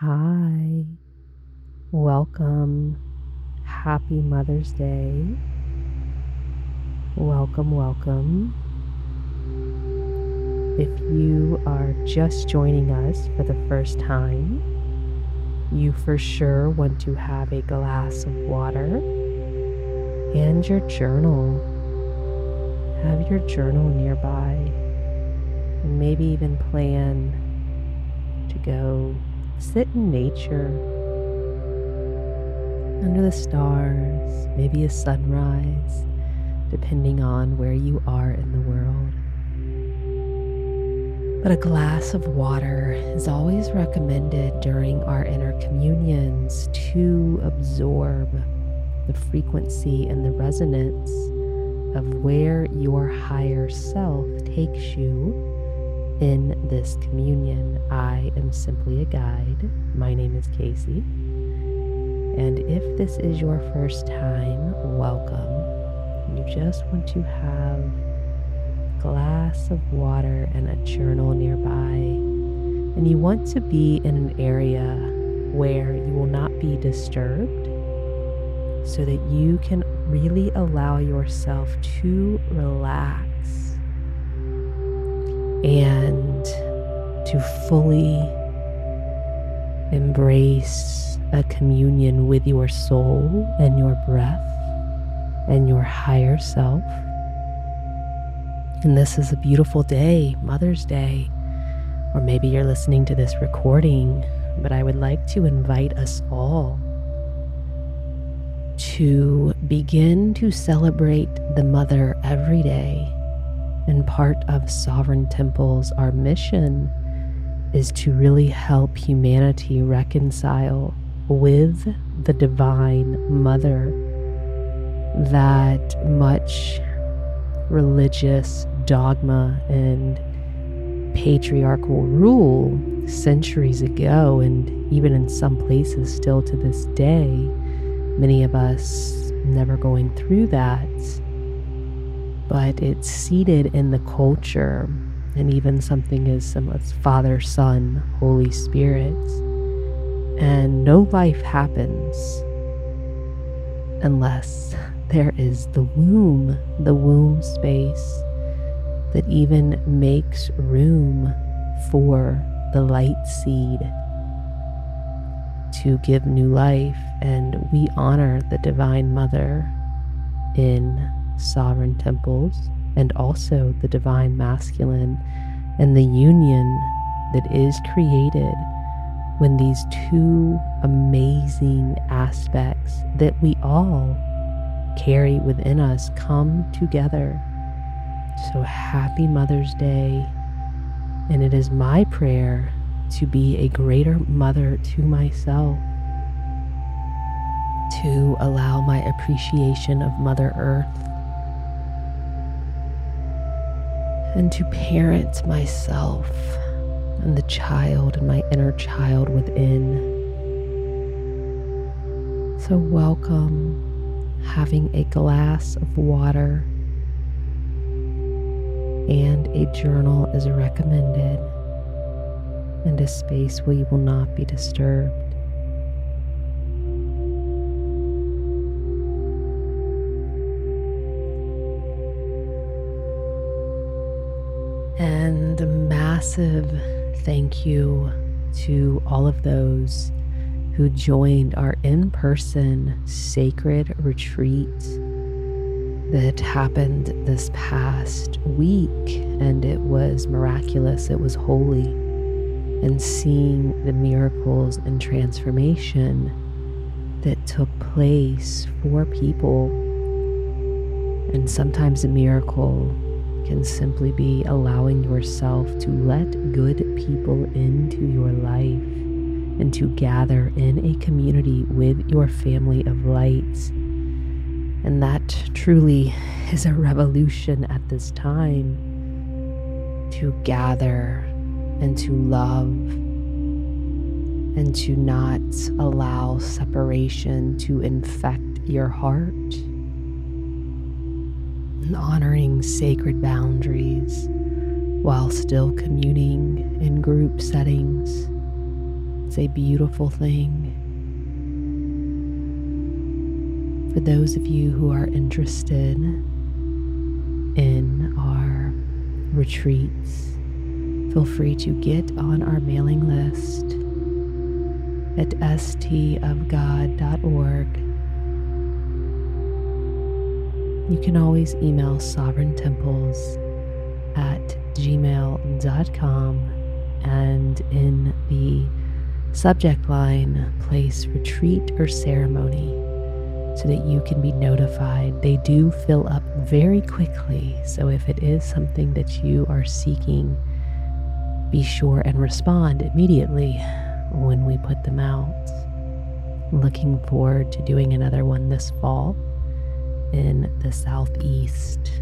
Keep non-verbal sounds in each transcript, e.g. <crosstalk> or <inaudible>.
Hi, welcome. Happy Mother's Day. Welcome, welcome. If you are just joining us for the first time, you for sure want to have a glass of water and your journal. Have your journal nearby and maybe even plan to go sit in nature under the stars, maybe a sunrise, depending on where you are in the world. But a glass of water is always recommended during our inner communions to absorb the frequency and the resonance of where your higher self takes you in this communion. I am simply a guide. My name is Casey. And if this is your first time, welcome. You just want to have a glass of water and a journal nearby. And you want to be in an area where you will not be disturbed so that you can really allow yourself to relax and to fully embrace a communion with your soul and your breath and your higher self. And this is a beautiful day, Mother's Day. Or maybe you're listening to this recording, but I would like to invite us all to begin to celebrate the mother every day and part of Sovereign Temples, our mission is to really help humanity reconcile with the Divine Mother. That much religious dogma and patriarchal rule centuries ago, and even in some places still to this day, many of us never going through that but it's seated in the culture and even something as some as Father, Son, Holy Spirit. And no life happens unless there is the womb, the womb space that even makes room for the light seed to give new life. And we honor the Divine Mother in sovereign temples and also the divine masculine and the union that is created when these two amazing aspects that we all carry within us come together. So happy Mother's Day. And it is my prayer to be a greater mother to myself, to allow my appreciation of Mother Earth and to parent myself and the child and my inner child within. So, welcome having a glass of water and a journal is recommended and a space where you will not be disturbed. Massive thank you to all of those who joined our in person sacred retreat that happened this past week. And it was miraculous, it was holy. And seeing the miracles and transformation that took place for people. And sometimes a miracle can simply be allowing yourself to let good people into your life and to gather in a community with your family of lights. And that truly is a revolution at this time to gather and to love and to not allow separation to infect your heart and honoring sacred boundaries while still communing in group settings It's a beautiful thing. For those of you who are interested in our retreats, feel free to get on our mailing list at stofgod.org. You can always email sovereign temples at gmail.com and in the subject line, place retreat or ceremony so that you can be notified. They do fill up very quickly, so if it is something that you are seeking, be sure and respond immediately when we put them out. Looking forward to doing another one this fall in the southeast.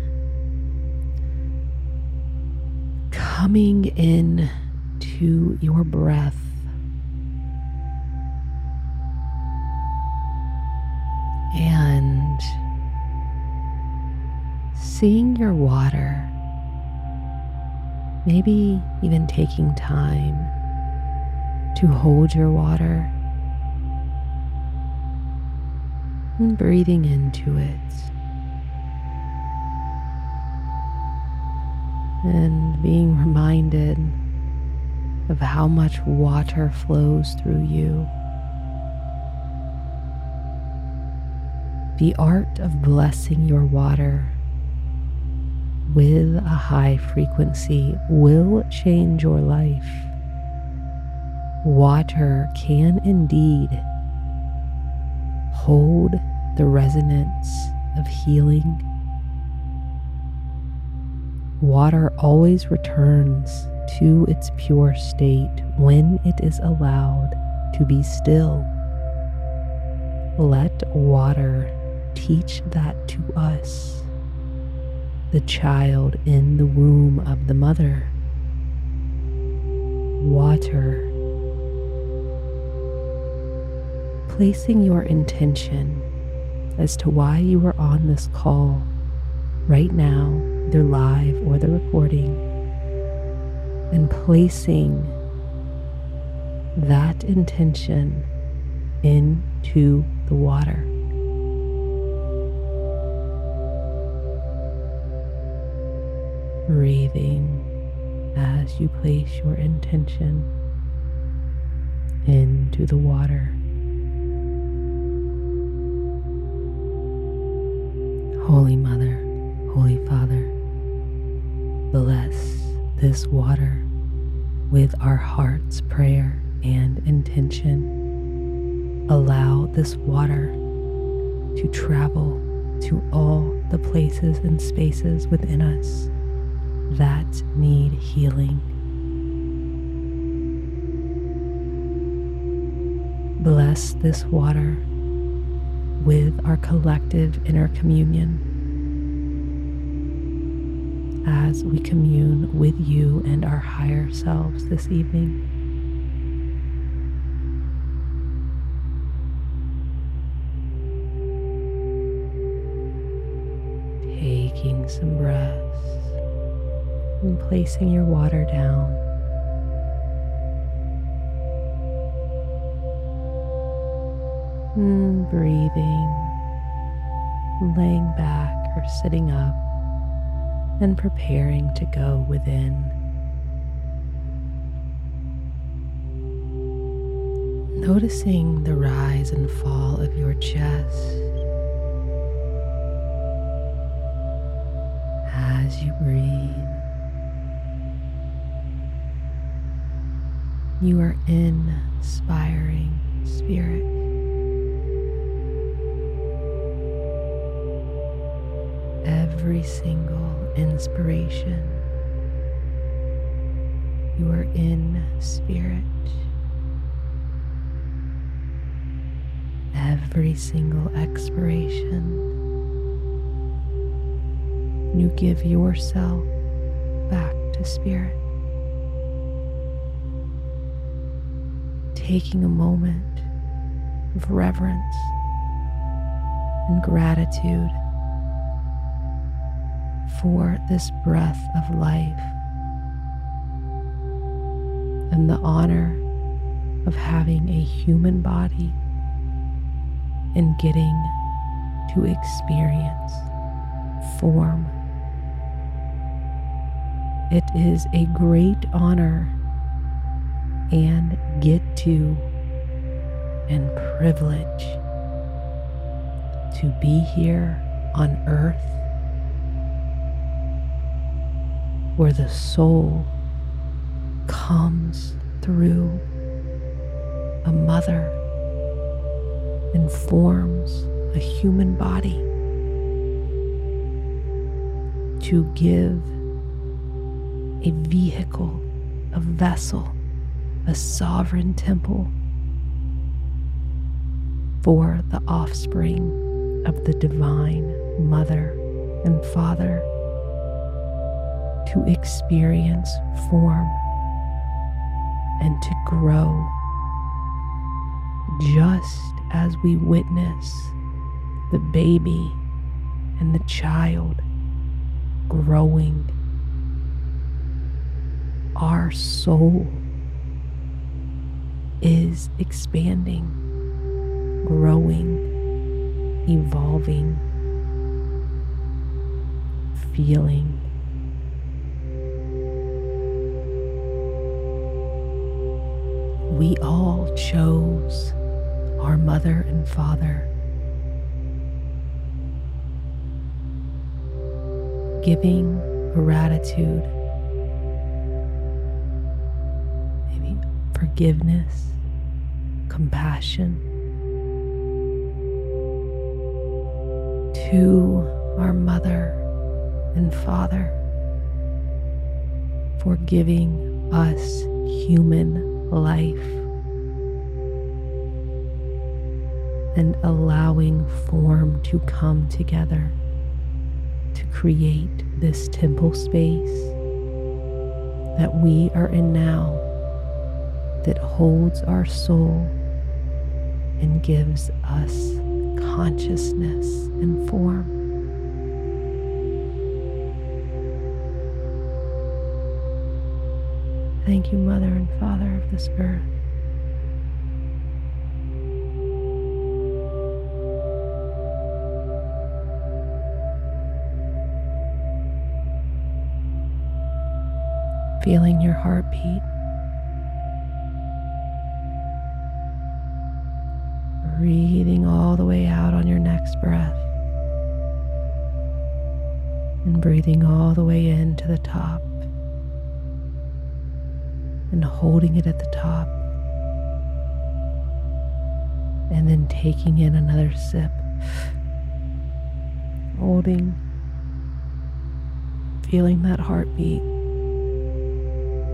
Coming in to your breath. And seeing your water, maybe even taking time to hold your water and breathing into it. And being reminded of how much water flows through you. The art of blessing your water with a high frequency will change your life. Water can indeed hold the resonance of healing. Water always returns to its pure state when it is allowed to be still. Let water teach that to us, the child in the womb of the mother. Water placing your intention as to why you are on this call right now, either live or the recording, and placing that intention into the water. Breathing as you place your intention into the water. Holy Mother, Holy Father, bless this water with our heart's prayer and intention. Allow this water to travel to all the places and spaces within us that need healing. Bless this water with our collective inner communion as we commune with you and our higher selves this evening. Taking some breaths and placing your water down. And breathing, laying back or sitting up, and preparing to go within. Noticing the rise and fall of your chest as you breathe. You are inspiring spirit. Every single inspiration. You are in spirit. Every single expiration, you give yourself back to spirit. Taking a moment of reverence and gratitude for this breath of life and the honor of having a human body and getting to experience form. It is a great honor and get to and privilege to be here on earth where the soul comes through a mother and forms a human body to give a vehicle, a vessel, a sovereign temple for the offspring of the divine mother and father to experience form and to grow just as we witness the baby and the child growing. Our soul is expanding, growing, evolving, feeling. We all chose our mother and father. Giving gratitude, maybe forgiveness, compassion to our mother and father for giving us human life. and allowing form to come together to create this temple space that we are in now that holds our soul and gives us consciousness and form. Thank you, Mother and Father of this earth. feeling your heartbeat. Breathing all the way out on your next breath. And breathing all the way in to the top. And holding it at the top. And then taking in another sip. <sighs> Holding. Feeling that heartbeat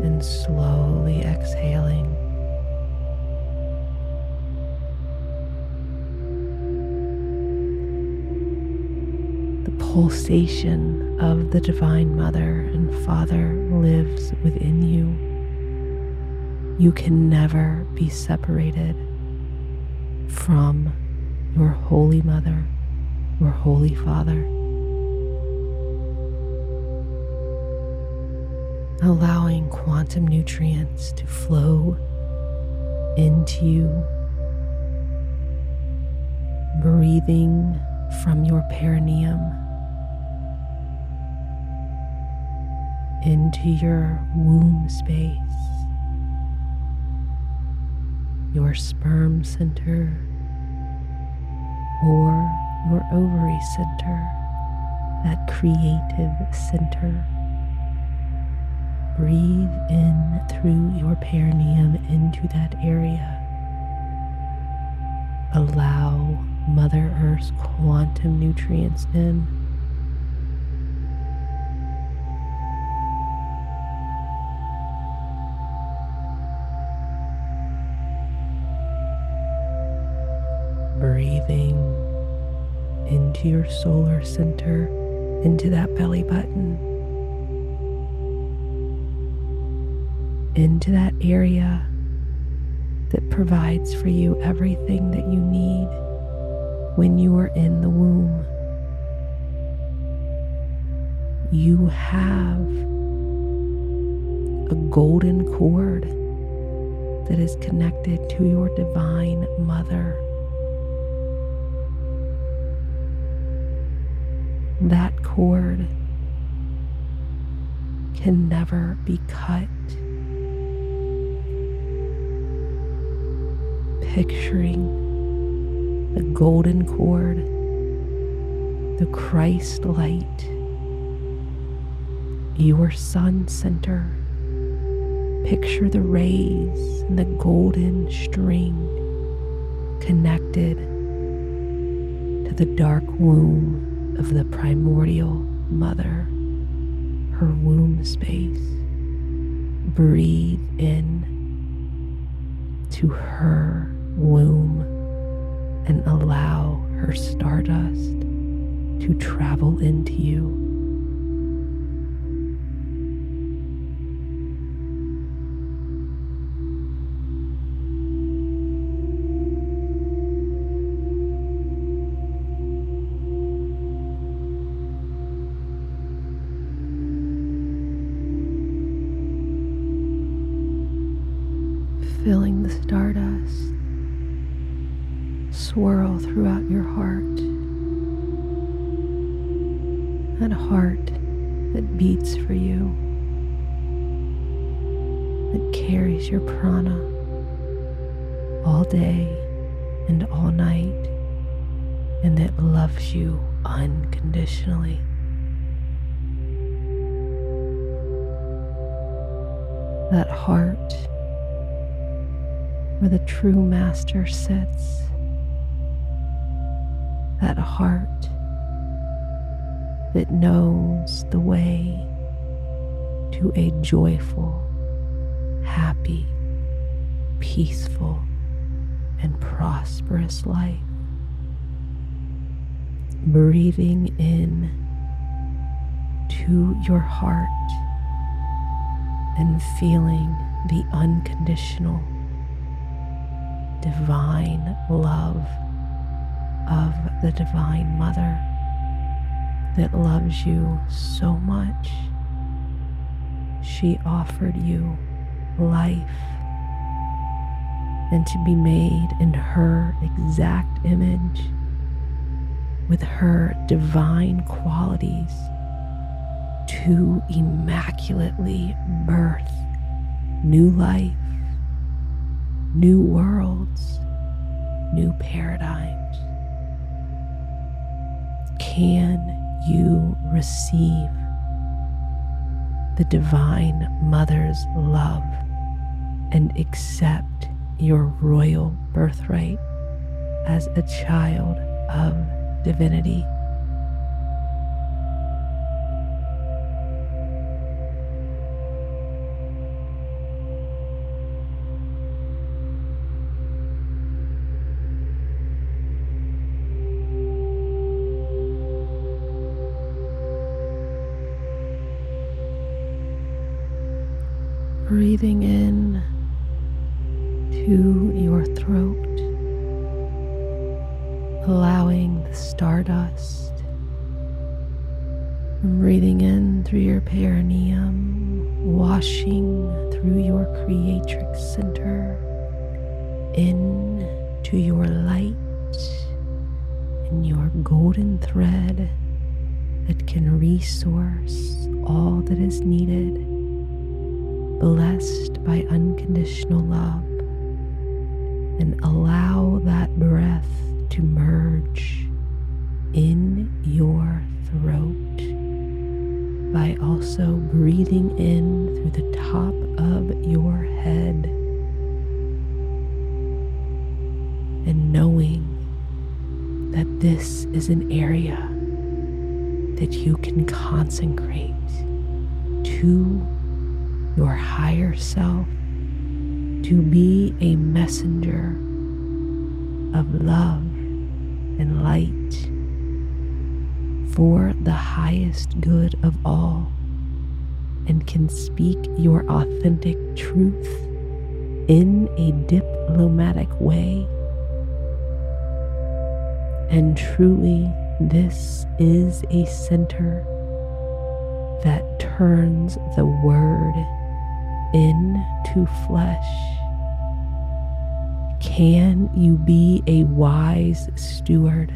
and slowly exhaling. The pulsation of the Divine Mother and Father lives within you. You can never be separated from your Holy Mother, your Holy Father. allowing quantum nutrients to flow into you, breathing from your perineum into your womb space, your sperm center, or your ovary center, that creative center. Breathe in through your perineum into that area. Allow Mother Earth's quantum nutrients in. Breathing into your solar center, into that belly button. into that area that provides for you everything that you need when you are in the womb. You have a golden cord that is connected to your divine mother. Cord can never be cut. Picturing the golden cord, the Christ light, your sun center. Picture the rays and the golden string connected to the dark womb of the primordial mother, her womb space. Breathe in to her womb and allow her stardust to travel into you. Filling the stardust swirl throughout your heart. That heart that beats for you, that carries your prana all day and all night, and that loves you unconditionally. That heart where the true master sits that heart that knows the way to a joyful, happy, peaceful, and prosperous life. Breathing in to your heart and feeling the unconditional divine love of the Divine Mother that loves you so much. She offered you life and to be made in her exact image with her divine qualities to immaculately birth new life, new worlds, new paradigms can you receive the Divine Mother's love and accept your royal birthright as a child of divinity? Breathing in to your throat, allowing the stardust breathing in through your perineum, washing through your creatrix center, in to your light and your golden thread that can resource all that is needed blessed by unconditional love, and allow that breath to merge in your throat by also breathing in through the top of your head and knowing that this is an area that you can consecrate to your higher self to be a messenger of love and light for the highest good of all and can speak your authentic truth in a diplomatic way. And truly, this is a center that turns the word into flesh. Can you be a wise steward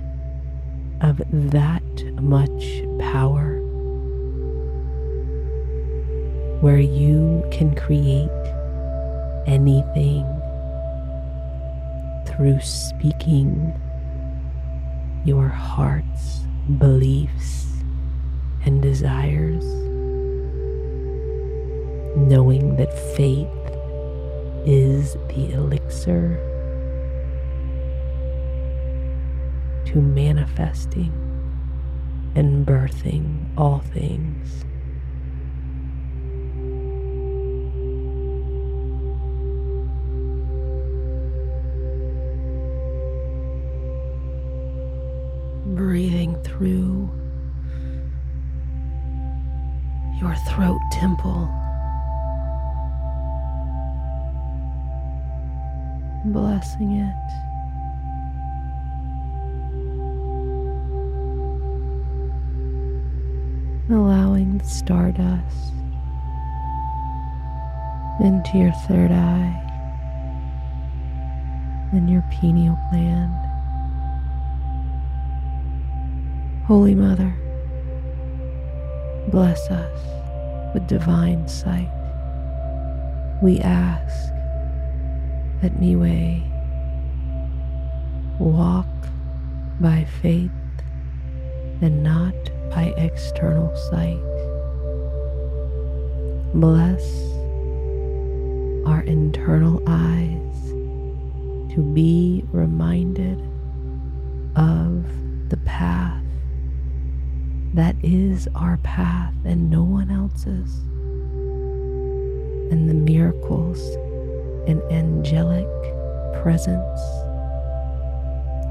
of that much power where you can create anything through speaking your heart's beliefs and desires, knowing that faith is the elixir to manifesting and birthing all things. Breathing through your throat temple. Blessing it. allowing the stardust into your third eye and your pineal gland. Holy Mother, bless us with divine sight. We ask that Miwe walk by faith and not by external sight. Bless our internal eyes to be reminded of the path that is our path and no one else's, and the miracles and angelic presence,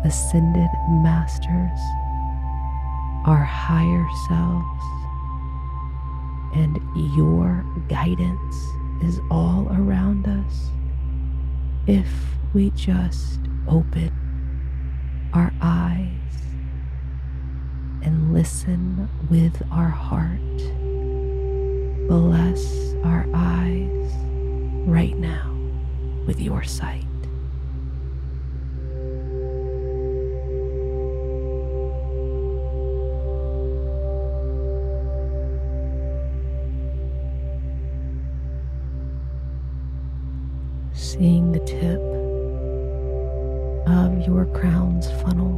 ascended masters our higher selves, and your guidance is all around us if we just open our eyes and listen with our heart. Bless our eyes right now with your sight. seeing the tip of your crown's funnel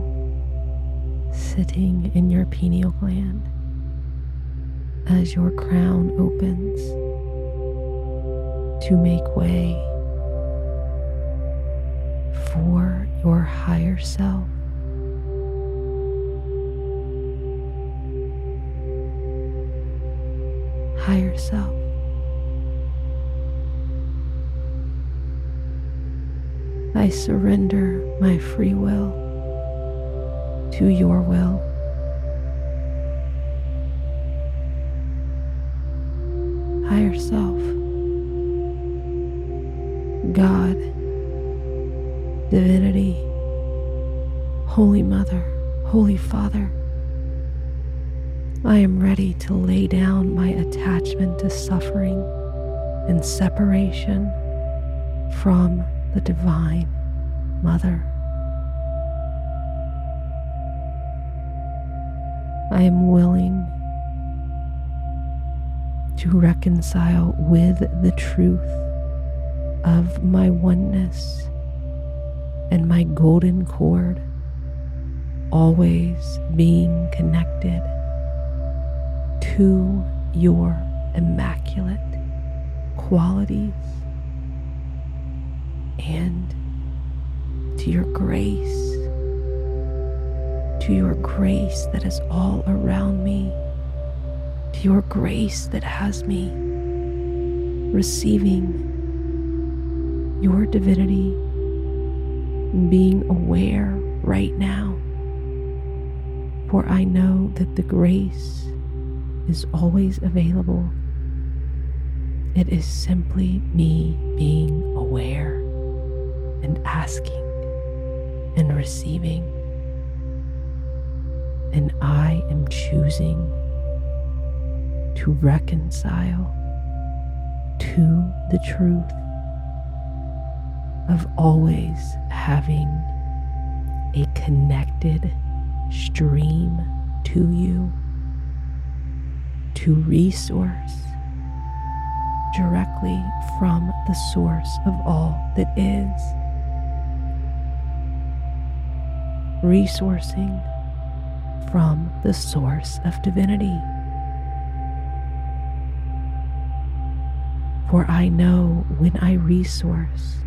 sitting in your pineal gland as your crown opens to make way higher self. Higher self. I surrender my free will to your will. Higher self, God, Holy Mother, Holy Father. I am ready to lay down my attachment to suffering and separation from the Divine Mother. I am willing to reconcile with the truth of my oneness and my golden cord always being connected to your immaculate qualities and to your grace, to your grace that is all around me, to your grace that has me receiving your divinity, being aware right now. For I know that the grace is always available. It is simply me being aware and asking and receiving. And I am choosing to reconcile to the truth of always having a connected stream to you to resource directly from the source of all that is. Resourcing from the source of divinity. For I know when I resource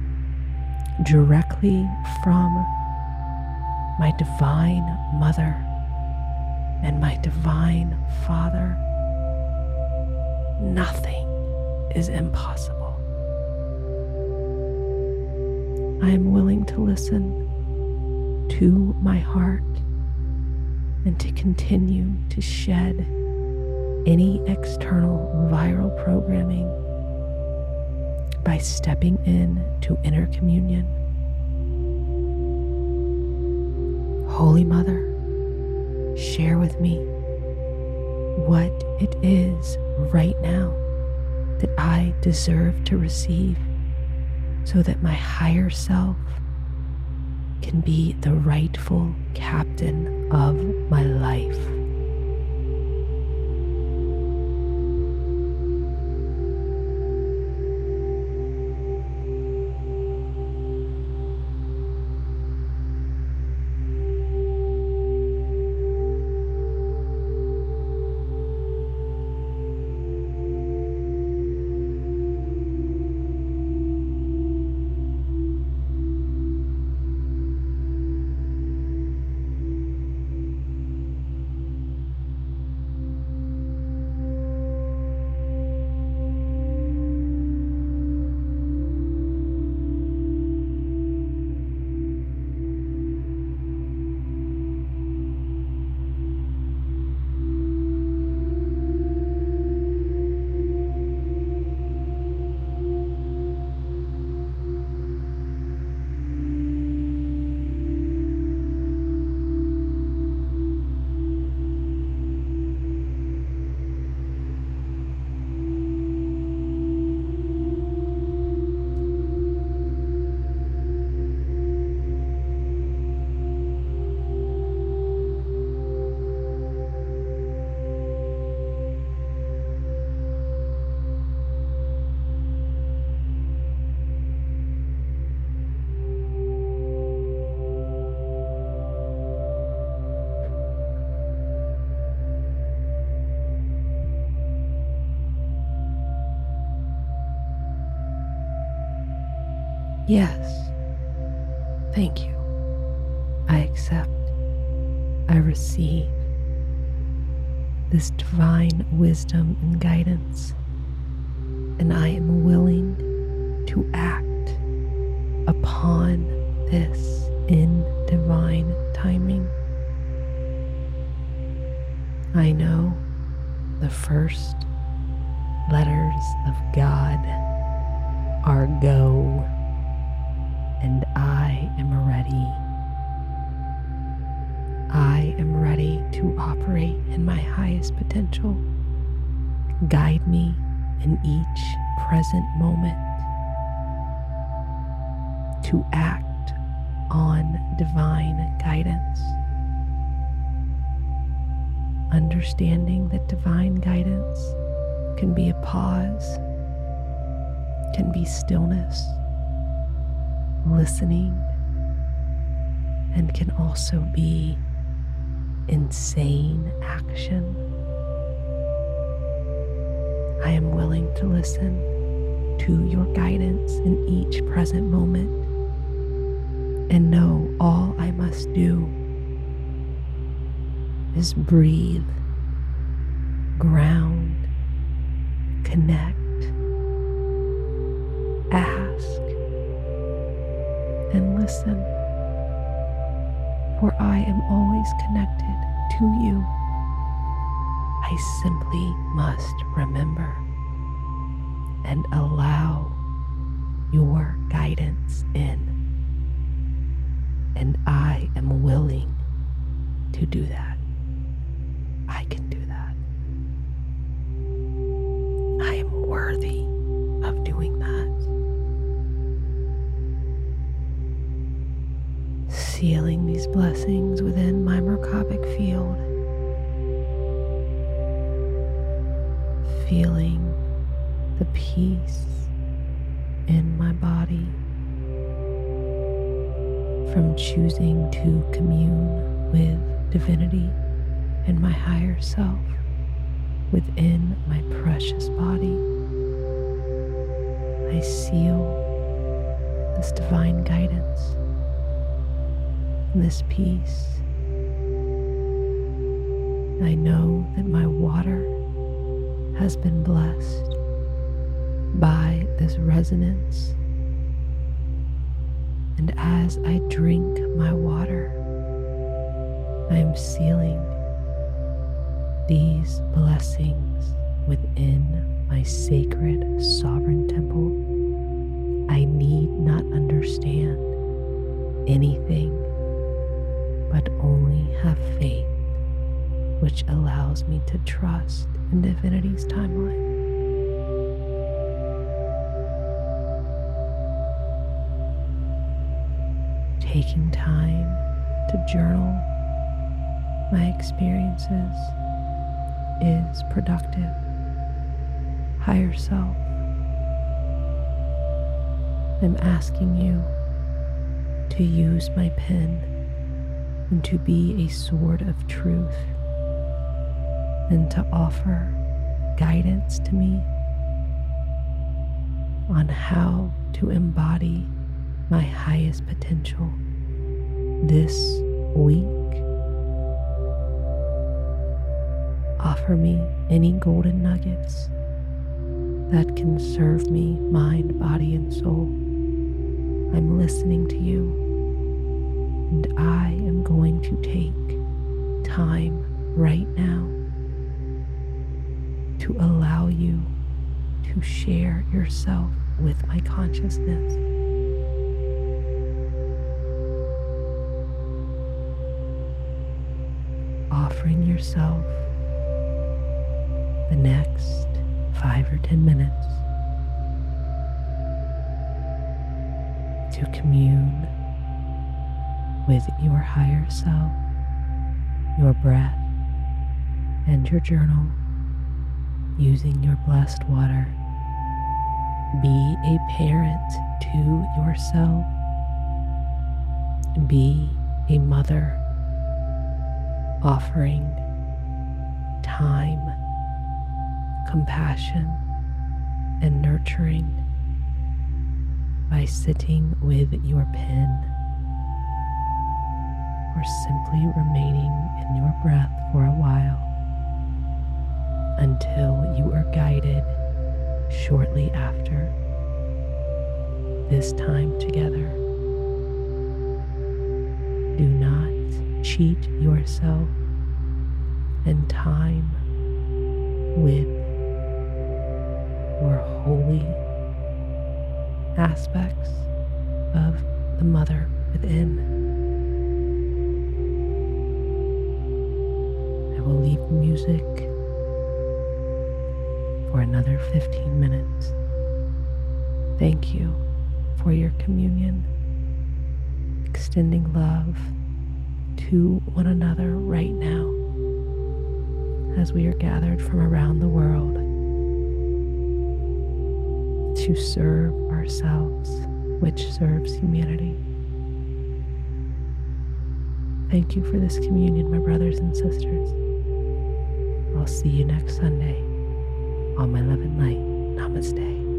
directly from my divine mother and my divine father, nothing is impossible. I am willing to listen to my heart and to continue to shed any external viral programming by stepping in to inner communion. Holy Mother, share with me what it is right now that I deserve to receive so that my higher self can be the rightful captain of my life. Yes. Thank you. I accept. I receive this divine wisdom and guidance, act on divine guidance. Understanding that divine guidance can be a pause, can be stillness listening and can also be insane action. I am willing to listen to your guidance in each present moment and know all I must do is breathe, ground, connect, ask and listen, for I am always connected to you. I simply must remember and allow your guidance in. And I am willing to do that. I can do that. I am worthy. Of doing that. Sealing these blessings within choosing to commune with divinity and my higher self within my precious body. I seal this divine guidance, this peace. I know that my water has been blessed by this resonance. And as I drink my water, I am sealing these blessings within my sacred sovereign temple. I need not understand anything, but only have faith, which allows me to trust in divinity's timeline. Taking time to journal my experiences is productive. Higher self. I'm asking you to use my pen and to be a sword of truth and to offer guidance to me on how to embody my highest potential this week offer me any golden nuggets that can serve me, mind, body, and soul. I'm listening to you, and I am going to take time right now to allow you to share yourself with my consciousness. Yourself the next five or ten minutes to commune with your higher self, your breath, and your journal using your blessed water. Be a parent to yourself. Be a mother offering time compassion and nurturing by sitting with your pen or simply remaining in your breath for a while until you are guided shortly after this time together. Do not cheat yourself and time with or holy aspects of the mother within. I will leave music for another 15 minutes. Thank you for your communion, extending love to one another right now as we are gathered from around the world to serve ourselves, which serves humanity. Thank you for this communion, my brothers and sisters. I'll see you next Sunday on my love and light. Namaste.